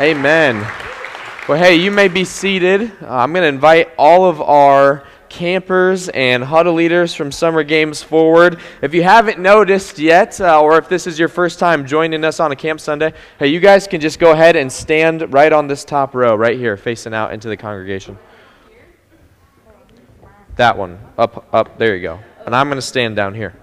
Amen. Well, hey, you may be seated. Uh, I'm going to invite all of our campers and huddle leaders from summer games forward. If you haven't noticed yet, uh, or if this is your first time joining us on a camp Sunday, hey, you guys can just go ahead and stand right on this top row, right here, facing out into the congregation. That one, up, up, there you go. And I'm going to stand down here.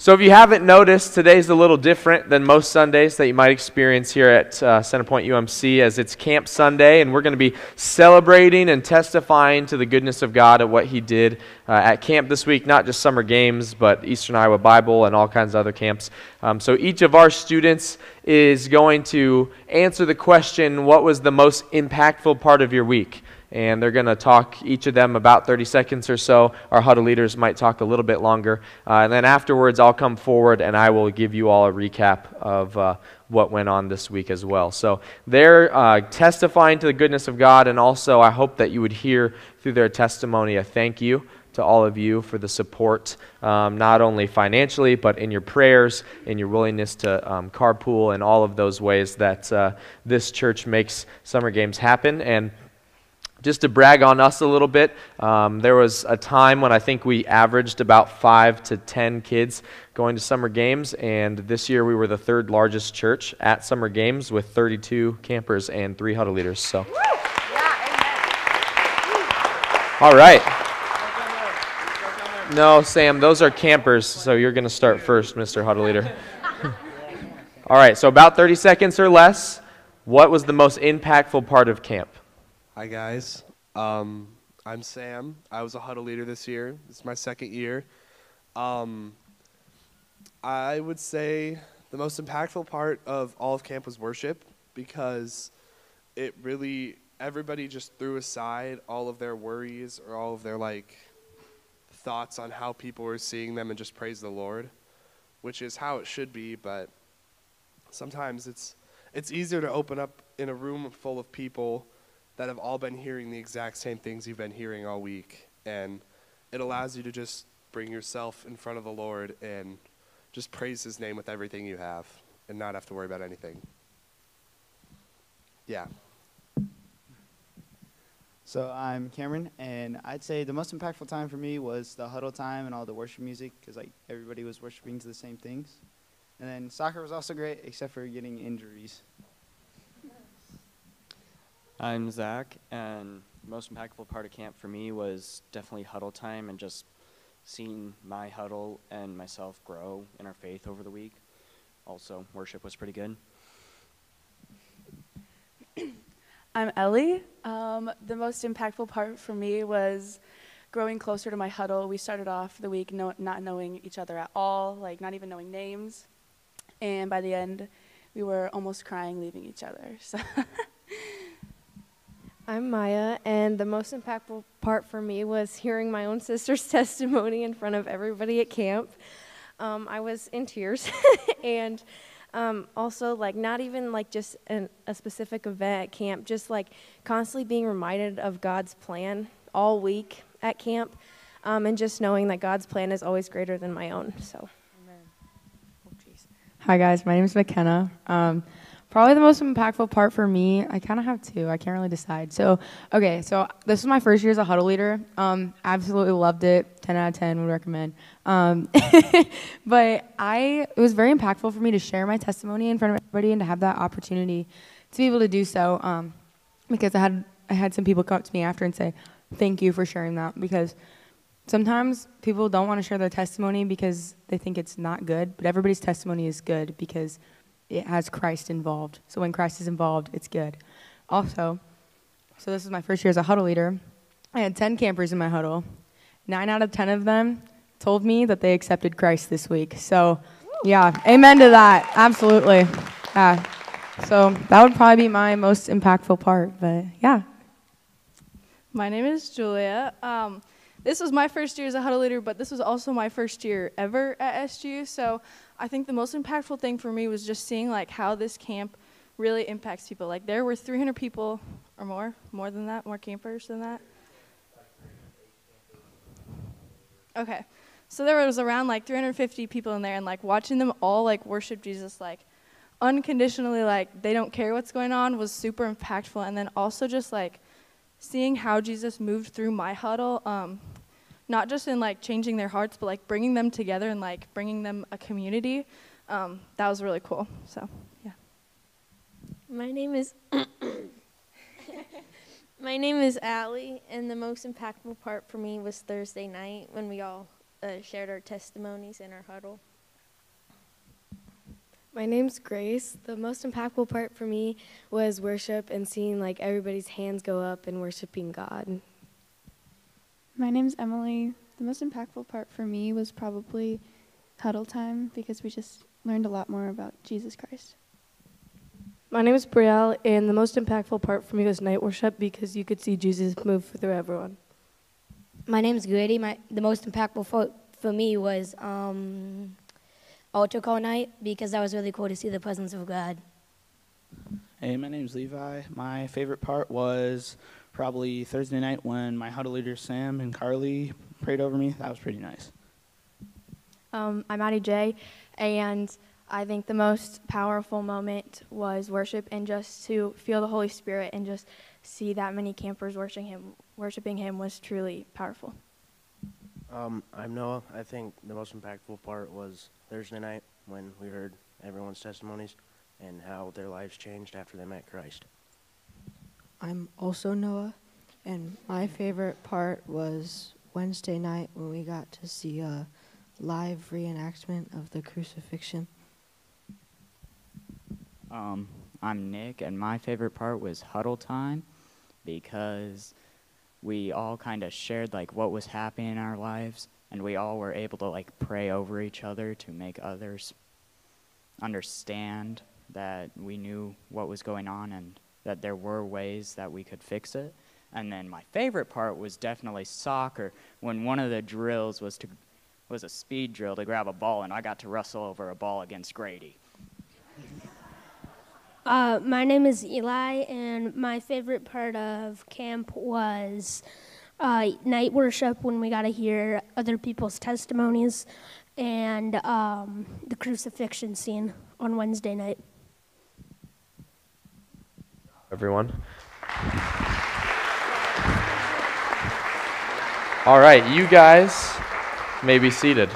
So, if you haven't noticed, today's a little different than most Sundays that you might experience here at uh, Centerpoint UMC, as it's Camp Sunday, and we're going to be celebrating and testifying to the goodness of God at what He did uh, at camp this week, not just summer games, but Eastern Iowa Bible and all kinds of other camps. Um, so, each of our students is going to answer the question what was the most impactful part of your week? And they're going to talk, each of them, about 30 seconds or so. Our huddle leaders might talk a little bit longer. Uh, and then afterwards, I'll come forward and I will give you all a recap of uh, what went on this week as well. So they're uh, testifying to the goodness of God, and also I hope that you would hear through their testimony a thank you to all of you for the support, um, not only financially, but in your prayers, in your willingness to um, carpool, and all of those ways that uh, this church makes summer games happen. And just to brag on us a little bit, um, there was a time when I think we averaged about five to ten kids going to summer games, and this year we were the third largest church at summer games with 32 campers and three huddle leaders. So, all right. No, Sam, those are campers, so you're going to start first, Mr. Huddle Leader. all right, so about 30 seconds or less. What was the most impactful part of camp? Hi, guys. Um, I'm Sam. I was a huddle leader this year. Is my second year. Um, I would say the most impactful part of all of camp was worship because it really, everybody just threw aside all of their worries or all of their like thoughts on how people were seeing them and just praise the Lord, which is how it should be, but sometimes it's it's easier to open up in a room full of people that have all been hearing the exact same things you've been hearing all week. And it allows you to just bring yourself in front of the Lord and just praise His name with everything you have and not have to worry about anything. Yeah. So I'm Cameron, and I'd say the most impactful time for me was the huddle time and all the worship music, because like everybody was worshiping to the same things. And then soccer was also great, except for getting injuries. I'm Zach, and the most impactful part of camp for me was definitely huddle time and just seeing my huddle and myself grow in our faith over the week. Also, worship was pretty good. I'm Ellie. Um, the most impactful part for me was growing closer to my huddle. We started off the week no, not knowing each other at all, like not even knowing names. And by the end, we were almost crying leaving each other. So I'm Maya, and the most impactful part for me was hearing my own sister's testimony in front of everybody at camp. Um, I was in tears, and um, also like not even like just an, a specific event at camp, just like constantly being reminded of God's plan all week at camp, um, and just knowing that God's plan is always greater than my own. So. Oh, Hi guys, my name is McKenna. Um, Probably the most impactful part for me, I kind of have two. I can't really decide. So, okay, so this was my first year as a huddle leader. Um, absolutely loved it. 10 out of 10 would recommend. Um, but I, it was very impactful for me to share my testimony in front of everybody and to have that opportunity to be able to do so. Um, because I had, I had some people come up to me after and say, thank you for sharing that. Because sometimes people don't want to share their testimony because they think it's not good, but everybody's testimony is good because it has Christ involved. So when Christ is involved, it's good. Also, so this is my first year as a huddle leader. I had 10 campers in my huddle. Nine out of 10 of them told me that they accepted Christ this week. So, yeah, amen to that. Absolutely. Yeah. So that would probably be my most impactful part. But yeah. My name is Julia. Um, this was my first year as a huddle leader, but this was also my first year ever at SGU. So I think the most impactful thing for me was just seeing like how this camp really impacts people. Like there were 300 people or more, more than that, more campers than that. Okay. So there was around like 350 people in there and like watching them all like worship Jesus like unconditionally like they don't care what's going on was super impactful. And then also just like seeing how Jesus moved through my huddle, um, not just in like changing their hearts, but like bringing them together and like bringing them a community. Um, that was really cool. So, yeah. My name is My name is Allie, and the most impactful part for me was Thursday night when we all uh, shared our testimonies in our huddle. My name's Grace. The most impactful part for me was worship and seeing like everybody's hands go up and worshiping God. My name's Emily. The most impactful part for me was probably huddle time because we just learned a lot more about Jesus Christ. My name is Brielle, and the most impactful part for me was night worship because you could see Jesus move through everyone. My name is Grady. My the most impactful for, for me was um, altar call night because that was really cool to see the presence of God. Hey, my name's Levi. My favorite part was probably Thursday night when my huddle leader Sam and Carly prayed over me. That was pretty nice. Um, I'm Addie J, and I think the most powerful moment was worship and just to feel the Holy Spirit and just see that many campers worshiping Him, worshiping Him was truly powerful. Um, I'm Noah. I think the most impactful part was Thursday night when we heard everyone's testimonies and how their lives changed after they met Christ. I'm also Noah, and my favorite part was Wednesday night when we got to see a live reenactment of the crucifixion. Um, I'm Nick, and my favorite part was huddle time because we all kind of shared like what was happening in our lives, and we all were able to like pray over each other to make others understand that we knew what was going on and that there were ways that we could fix it. And then my favorite part was definitely soccer when one of the drills was to was a speed drill to grab a ball and I got to wrestle over a ball against Grady. Uh, my name is Eli, and my favorite part of camp was uh, night worship when we got to hear other people's testimonies and um, the crucifixion scene on Wednesday night. Everyone. All right, you guys may be seated.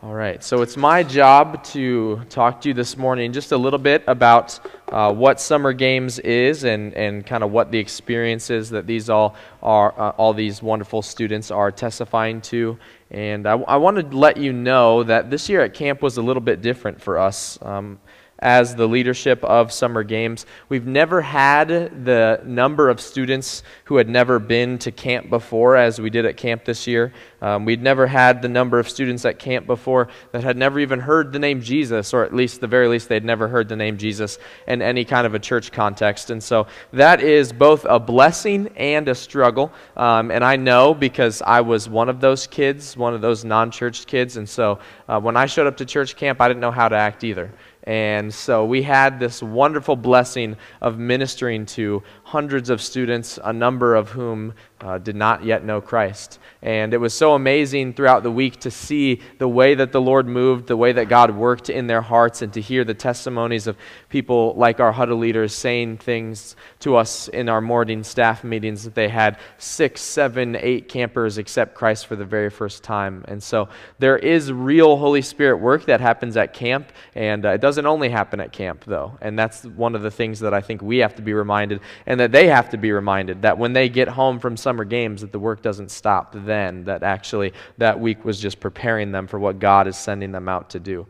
All right, so it's my job to talk to you this morning just a little bit about uh, what summer games is and, and kind of what the experience is that these all are uh, all these wonderful students are testifying to. And I, I want to let you know that this year at camp was a little bit different for us. Um, as the leadership of summer games. We've never had the number of students who had never been to camp before as we did at camp this year. Um, we'd never had the number of students at camp before that had never even heard the name Jesus, or at least, the very least, they'd never heard the name Jesus in any kind of a church context. And so that is both a blessing and a struggle. Um, and I know because I was one of those kids, one of those non church kids. And so uh, when I showed up to church camp, I didn't know how to act either. And so we had this wonderful blessing of ministering to hundreds of students, a number of whom uh, did not yet know Christ. And it was so amazing throughout the week to see the way that the Lord moved, the way that God worked in their hearts, and to hear the testimonies of people like our huddle leaders saying things to us in our morning staff meetings that they had six, seven, eight campers accept Christ for the very first time. And so there is real Holy Spirit work that happens at camp, and uh, it doesn't only happen at camp, though. And that's one of the things that I think we have to be reminded, and that they have to be reminded that when they get home from summer games, that the work doesn't stop then, that actually that week was just preparing them for what God is sending them out to do.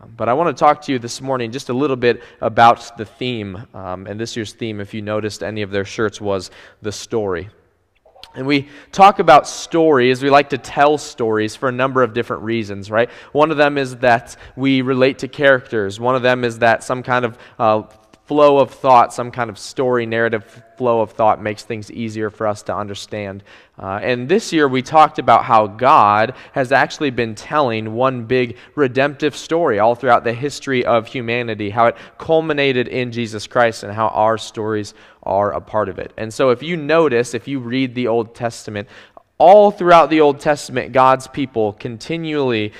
Um, but I want to talk to you this morning just a little bit about the theme. Um, and this year's theme, if you noticed any of their shirts, was the story. And we talk about stories, we like to tell stories for a number of different reasons, right? One of them is that we relate to characters. One of them is that some kind of uh, flow of thought, some kind of story, narrative flow of thought makes things easier for us to understand. Uh, and this year we talked about how God has actually been telling one big redemptive story all throughout the history of humanity, how it culminated in Jesus Christ, and how our stories are a part of it. And so if you notice, if you read the Old Testament, all throughout the Old Testament, God's people continually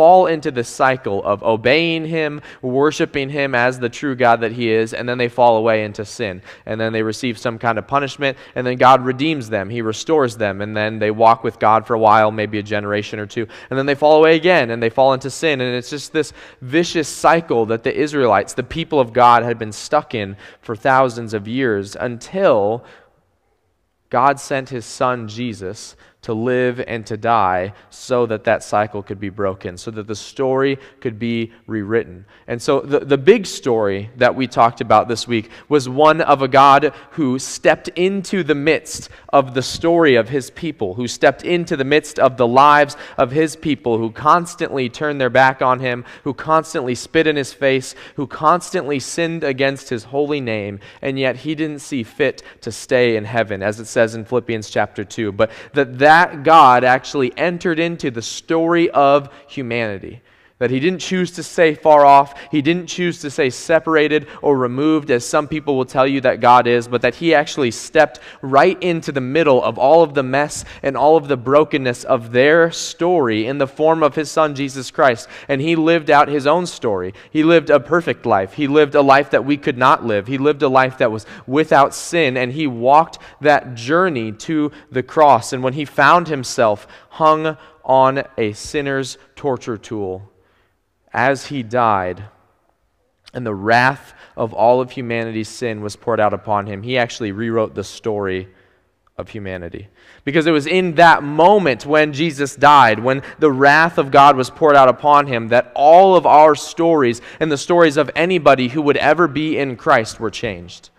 fall into the cycle of obeying Him, worshiping Him as the true God that He is, and then they fall away into sin. And then they receive some kind of punishment, and then God redeems them. He restores them, and then they walk with God for a while, maybe a generation or two, and then they fall away again, and they fall into sin. And it's just this vicious cycle that the Israelites, the people of God, had been stuck in for thousands of years until God sent His Son, Jesus, to live and to die so that that cycle could be broken, so that the story could be rewritten. And so the, the big story that we talked about this week was one of a God who stepped into the midst of the story of his people, who stepped into the midst of the lives of his people, who constantly turned their back on him, who constantly spit in his face, who constantly sinned against his holy name, and yet he didn't see fit to stay in heaven, as it says in Philippians chapter 2. But that that God actually entered into the story of humanity that he didn't choose to stay far off. He didn't choose to stay separated or removed, as some people will tell you that God is, but that he actually stepped right into the middle of all of the mess and all of the brokenness of their story in the form of his son, Jesus Christ. And he lived out his own story. He lived a perfect life. He lived a life that we could not live. He lived a life that was without sin, and he walked that journey to the cross. And when he found himself hung on a sinner's torture tool, as he died and the wrath of all of humanity's sin was poured out upon him, he actually rewrote the story of humanity. Because it was in that moment when Jesus died, when the wrath of God was poured out upon him, that all of our stories and the stories of anybody who would ever be in Christ were changed.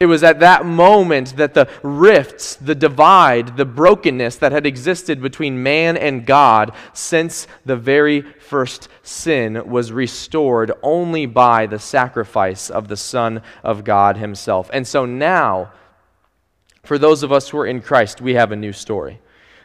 It was at that moment that the rifts, the divide, the brokenness that had existed between man and God since the very first sin was restored only by the sacrifice of the Son of God Himself. And so now, for those of us who are in Christ, we have a new story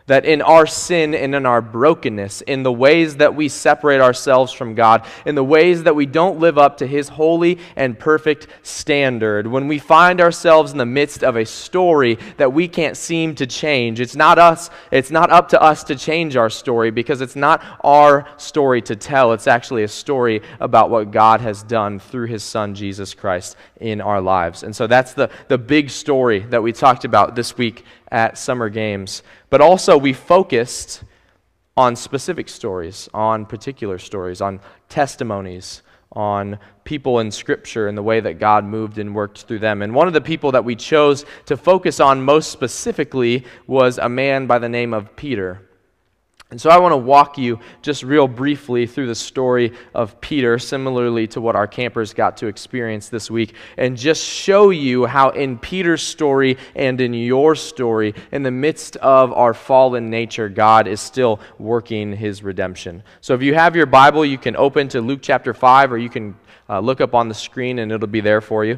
that in our sin and in our brokenness, in the ways that we separate ourselves from God, in the ways that we don't live up to His holy and perfect standard, when we find ourselves in the midst of a story that we can't seem to change, it's not us, it's not up to us to change our story because it's not our story to tell. It's actually a story about what God has done through His Son, Jesus Christ, in our lives. And so that's the, the big story that we talked about this week at Summer Games. But also, we focused on specific stories, on particular stories, on testimonies, on people in Scripture and the way that God moved and worked through them. And one of the people that we chose to focus on most specifically was a man by the name of Peter. And so I want to walk you just real briefly through the story of Peter, similarly to what our campers got to experience this week, and just show you how in Peter's story and in your story, in the midst of our fallen nature, God is still working his redemption. So if you have your Bible, you can open to Luke chapter 5, or you can uh, look up on the screen and it'll be there for you.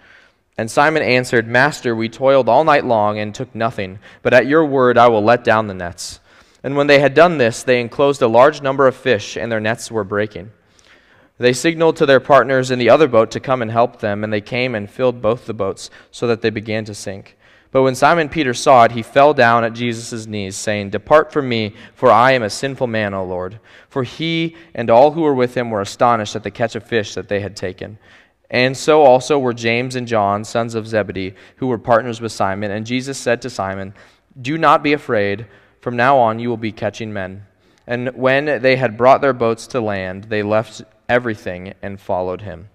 And Simon answered, Master, we toiled all night long and took nothing, but at your word I will let down the nets. And when they had done this, they enclosed a large number of fish, and their nets were breaking. They signaled to their partners in the other boat to come and help them, and they came and filled both the boats, so that they began to sink. But when Simon Peter saw it, he fell down at Jesus' knees, saying, Depart from me, for I am a sinful man, O Lord. For he and all who were with him were astonished at the catch of fish that they had taken. And so also were James and John, sons of Zebedee, who were partners with Simon. And Jesus said to Simon, Do not be afraid. From now on you will be catching men. And when they had brought their boats to land, they left everything and followed him.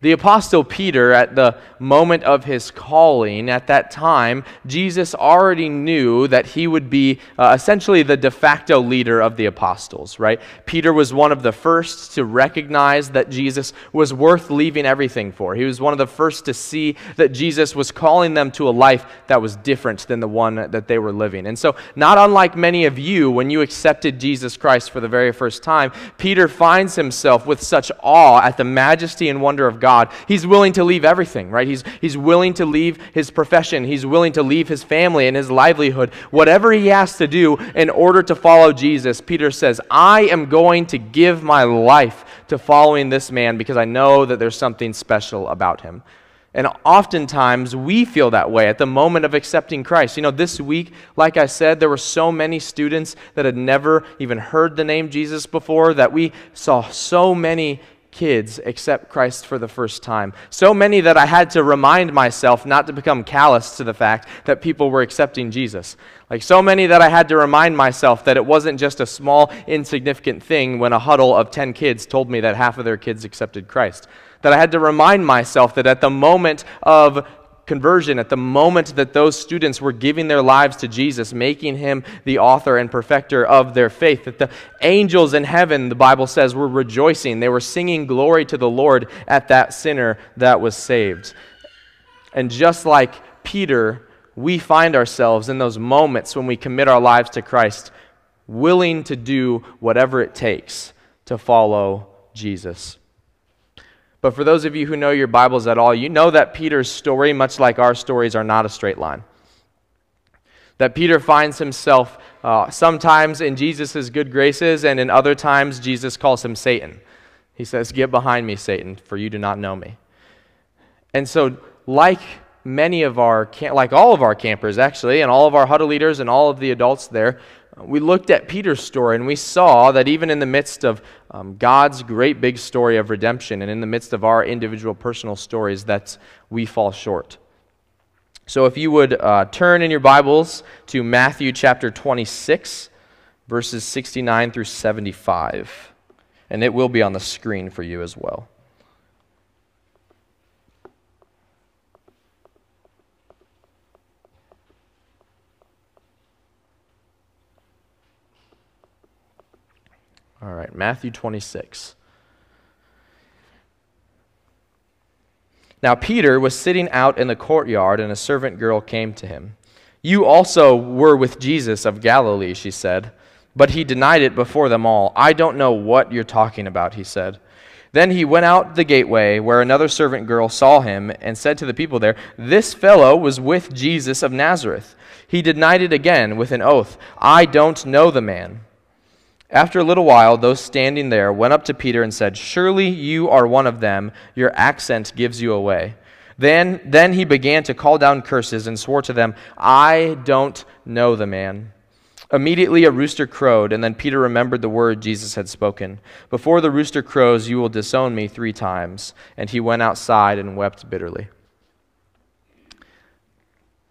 The Apostle Peter, at the moment of his calling, at that time, Jesus already knew that he would be uh, essentially the de facto leader of the apostles, right? Peter was one of the first to recognize that Jesus was worth leaving everything for. He was one of the first to see that Jesus was calling them to a life that was different than the one that they were living. And so, not unlike many of you, when you accepted Jesus Christ for the very first time, Peter finds himself with such awe at the majesty and wonder of God God, he's willing to leave everything, right? He's, he's willing to leave his profession. He's willing to leave his family and his livelihood. Whatever he has to do in order to follow Jesus, Peter says, I am going to give my life to following this man because I know that there's something special about him. And oftentimes we feel that way at the moment of accepting Christ. You know, this week, like I said, there were so many students that had never even heard the name Jesus before that we saw so many kids accept Christ for the first time. So many that I had to remind myself not to become callous to the fact that people were accepting Jesus. Like so many that I had to remind myself that it wasn't just a small, insignificant thing when a huddle of 10 kids told me that half of their kids accepted Christ. That I had to remind myself that at the moment of conversion at the moment that those students were giving their lives to Jesus, making him the author and perfecter of their faith. That the angels in heaven, the Bible says, were rejoicing. They were singing glory to the Lord at that sinner that was saved. And just like Peter, we find ourselves in those moments when we commit our lives to Christ, willing to do whatever it takes to follow Jesus. But for those of you who know your Bibles at all, you know that Peter's story, much like our stories, are not a straight line. That Peter finds himself uh, sometimes in Jesus' good graces, and in other times, Jesus calls him Satan. He says, Get behind me, Satan, for you do not know me. And so, like many of our, like all of our campers actually, and all of our huddle leaders and all of the adults there, we looked at Peter's story and we saw that even in the midst of um, God's great big story of redemption and in the midst of our individual personal stories, that we fall short. So if you would uh, turn in your Bibles to Matthew chapter 26, verses 69 through 75, and it will be on the screen for you as well. All right, Matthew 26. Now, Peter was sitting out in the courtyard, and a servant girl came to him. You also were with Jesus of Galilee, she said. But he denied it before them all. I don't know what you're talking about, he said. Then he went out the gateway, where another servant girl saw him, and said to the people there, This fellow was with Jesus of Nazareth. He denied it again with an oath, I don't know the man. After a little while, those standing there went up to Peter and said, Surely you are one of them. Your accent gives you away. Then, then he began to call down curses and swore to them, I don't know the man. Immediately a rooster crowed, and then Peter remembered the word Jesus had spoken Before the rooster crows, you will disown me three times. And he went outside and wept bitterly.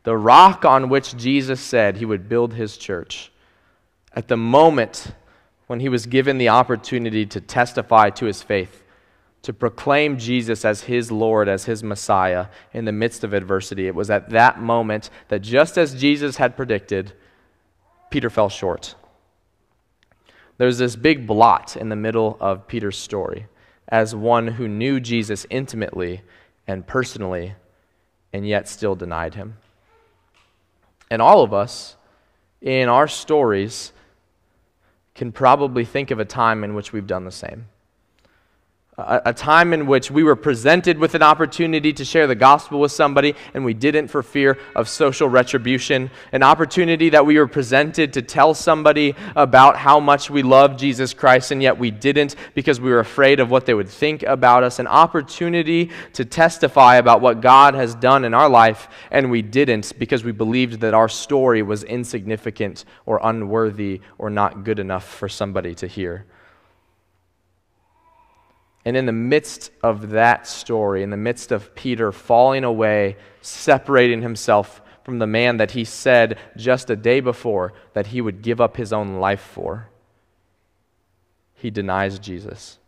The rock on which Jesus said he would build his church, at the moment when he was given the opportunity to testify to his faith, to proclaim Jesus as his Lord, as his Messiah in the midst of adversity. It was at that moment that just as Jesus had predicted, Peter fell short. There's this big blot in the middle of Peter's story as one who knew Jesus intimately and personally and yet still denied him. And all of us, in our stories, can probably think of a time in which we've done the same a, time in which we were presented with an opportunity to share the gospel with somebody and we didn't for fear of social retribution, an opportunity that we were presented to tell somebody about how much we love Jesus Christ and yet we didn't because we were afraid of what they would think about us, an opportunity to testify about what God has done in our life and we didn't because we believed that our story was insignificant or unworthy or not good enough for somebody to hear. And in the midst of that story, in the midst of Peter falling away, separating himself from the man that he said just a day before that he would give up his own life for, he denies Jesus.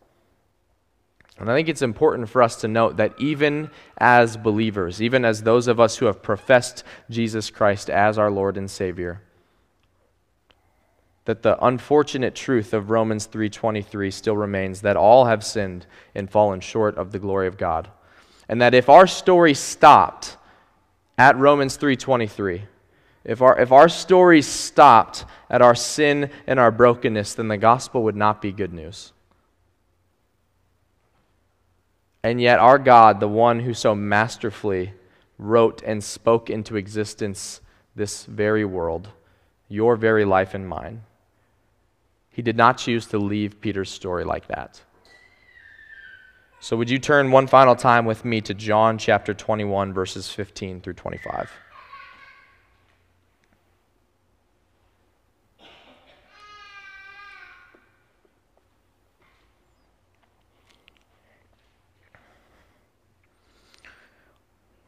And I think it's important for us to note that even as believers, even as those of us who have professed Jesus Christ as our Lord and Savior, that the unfortunate truth of Romans 3:23 still remains that all have sinned and fallen short of the glory of God. And that if our story stopped at Romans 3:23, if our, if our story stopped at our sin and our brokenness, then the gospel would not be good news. And yet, our God, the one who so masterfully wrote and spoke into existence this very world, your very life and mine, he did not choose to leave Peter's story like that. So, would you turn one final time with me to John chapter 21, verses 15 through 25?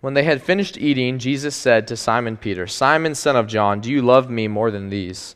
When they had finished eating, Jesus said to Simon Peter, Simon, son of John, do you love me more than these?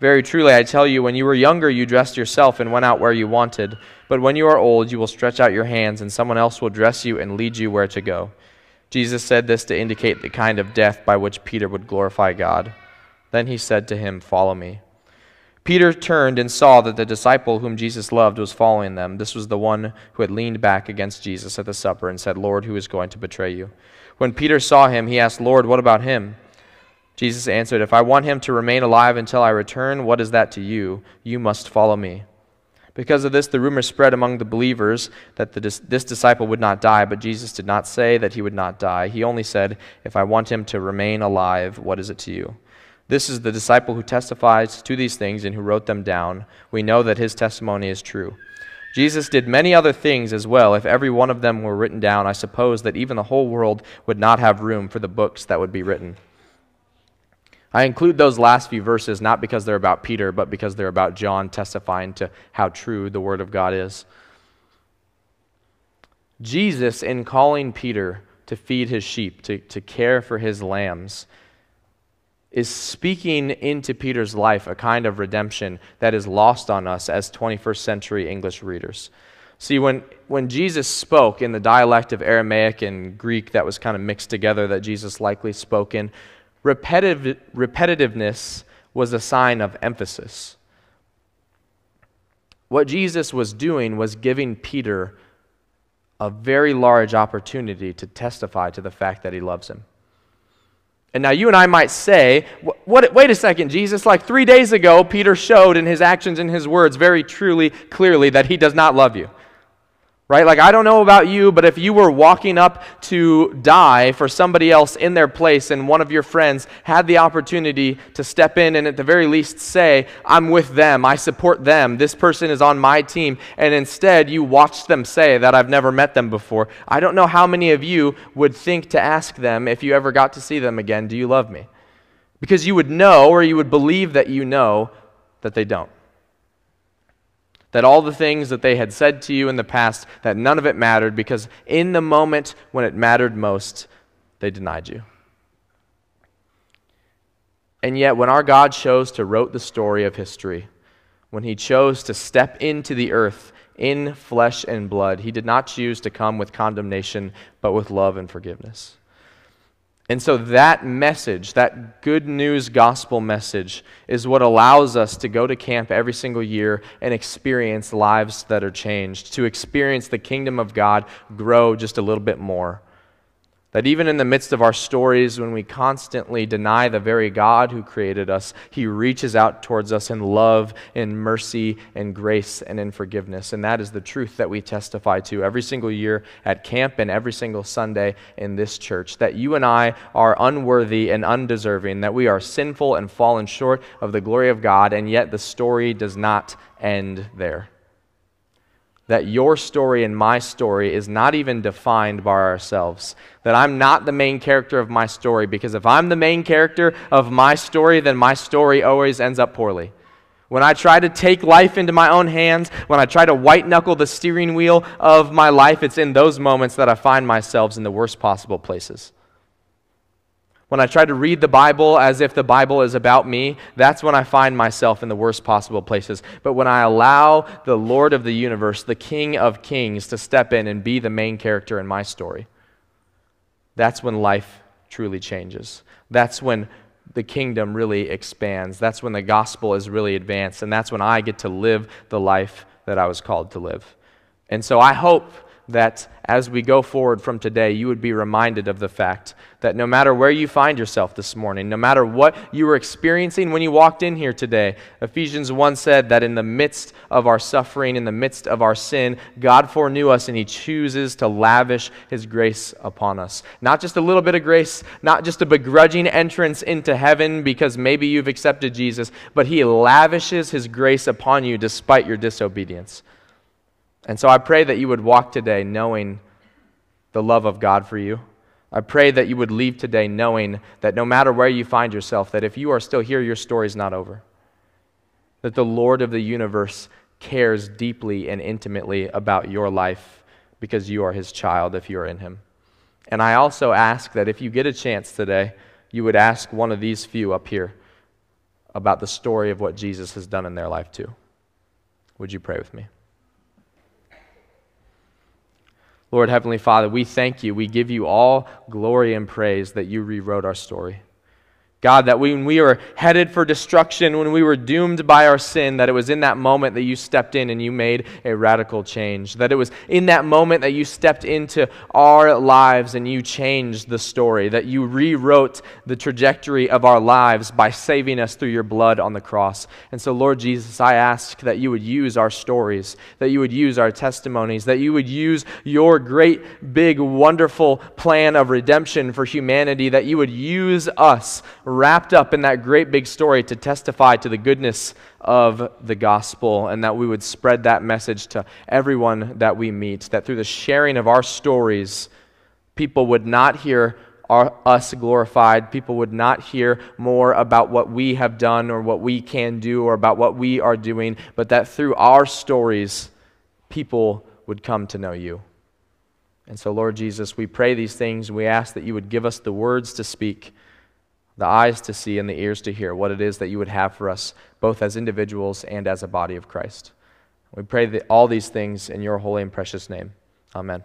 Very truly, I tell you, when you were younger, you dressed yourself and went out where you wanted. But when you are old, you will stretch out your hands, and someone else will dress you and lead you where to go. Jesus said this to indicate the kind of death by which Peter would glorify God. Then he said to him, Follow me. Peter turned and saw that the disciple whom Jesus loved was following them. This was the one who had leaned back against Jesus at the supper and said, Lord, who is going to betray you? When Peter saw him, he asked, Lord, what about him? Jesus answered, If I want him to remain alive until I return, what is that to you? You must follow me. Because of this, the rumor spread among the believers that the, this disciple would not die, but Jesus did not say that he would not die. He only said, If I want him to remain alive, what is it to you? This is the disciple who testifies to these things and who wrote them down. We know that his testimony is true. Jesus did many other things as well. If every one of them were written down, I suppose that even the whole world would not have room for the books that would be written. I include those last few verses not because they're about Peter, but because they're about John testifying to how true the Word of God is. Jesus, in calling Peter to feed his sheep, to, to care for his lambs, is speaking into Peter's life a kind of redemption that is lost on us as 21st century English readers. See, when, when Jesus spoke in the dialect of Aramaic and Greek that was kind of mixed together that Jesus likely spoke in, repetitive, repetitiveness was a sign of emphasis. What Jesus was doing was giving Peter a very large opportunity to testify to the fact that he loves him. And now you and I might say, what, wait a second, Jesus, like three days ago, Peter showed in his actions and his words very truly, clearly that he does not love you. Right? Like, I don't know about you, but if you were walking up to die for somebody else in their place and one of your friends had the opportunity to step in and at the very least say, I'm with them, I support them, this person is on my team, and instead you watched them say that I've never met them before, I don't know how many of you would think to ask them if you ever got to see them again, Do you love me? Because you would know or you would believe that you know that they don't that all the things that they had said to you in the past, that none of it mattered because in the moment when it mattered most, they denied you. And yet, when our God chose to write the story of history, when he chose to step into the earth in flesh and blood, he did not choose to come with condemnation, but with love and forgiveness. And so that message, that good news gospel message, is what allows us to go to camp every single year and experience lives that are changed, to experience the kingdom of God grow just a little bit more. That even in the midst of our stories, when we constantly deny the very God who created us, He reaches out towards us in love, in mercy, in grace, and in forgiveness. And that is the truth that we testify to every single year at camp and every single Sunday in this church. That you and I are unworthy and undeserving, that we are sinful and fallen short of the glory of God, and yet the story does not end there. That your story and my story is not even defined by ourselves. That I'm not the main character of my story, because if I'm the main character of my story, then my story always ends up poorly. When I try to take life into my own hands, when I try to white knuckle the steering wheel of my life, it's in those moments that I find myself in the worst possible places. When I try to read the Bible as if the Bible is about me, that's when I find myself in the worst possible places. But when I allow the Lord of the universe, the King of kings, to step in and be the main character in my story, that's when life truly changes. That's when the kingdom really expands. That's when the gospel is really advanced. And that's when I get to live the life that I was called to live. And so I hope that as we go forward from today, you would be reminded of the fact that no matter where you find yourself this morning, no matter what you were experiencing when you walked in here today, Ephesians 1 said that in the midst of our suffering, in the midst of our sin, God foreknew us and He chooses to lavish His grace upon us. Not just a little bit of grace, not just a begrudging entrance into heaven because maybe you've accepted Jesus, but He lavishes His grace upon you despite your disobedience. And so I pray that you would walk today knowing the love of God for you. I pray that you would leave today knowing that no matter where you find yourself, that if you are still here, your story is not over. That the Lord of the universe cares deeply and intimately about your life because you are his child if you are in him. And I also ask that if you get a chance today, you would ask one of these few up here about the story of what Jesus has done in their life too. Would you pray with me? Lord Heavenly Father, we thank you. We give you all glory and praise that you rewrote our story. God, that when we were headed for destruction, when we were doomed by our sin, that it was in that moment that you stepped in and you made a radical change. That it was in that moment that you stepped into our lives and you changed the story. That you rewrote the trajectory of our lives by saving us through your blood on the cross. And so, Lord Jesus, I ask that you would use our stories, that you would use our testimonies, that you would use your great, big, wonderful plan of redemption for humanity, that you would use us wrapped up in that great big story to testify to the goodness of the gospel and that we would spread that message to everyone that we meet. That through the sharing of our stories, people would not hear our, us glorified. People would not hear more about what we have done or what we can do or about what we are doing, but that through our stories, people would come to know you. And so, Lord Jesus, we pray these things. We ask that you would give us the words to speak the eyes to see and the ears to hear what it is that you would have for us, both as individuals and as a body of Christ. We pray that all these things in your holy and precious name. Amen.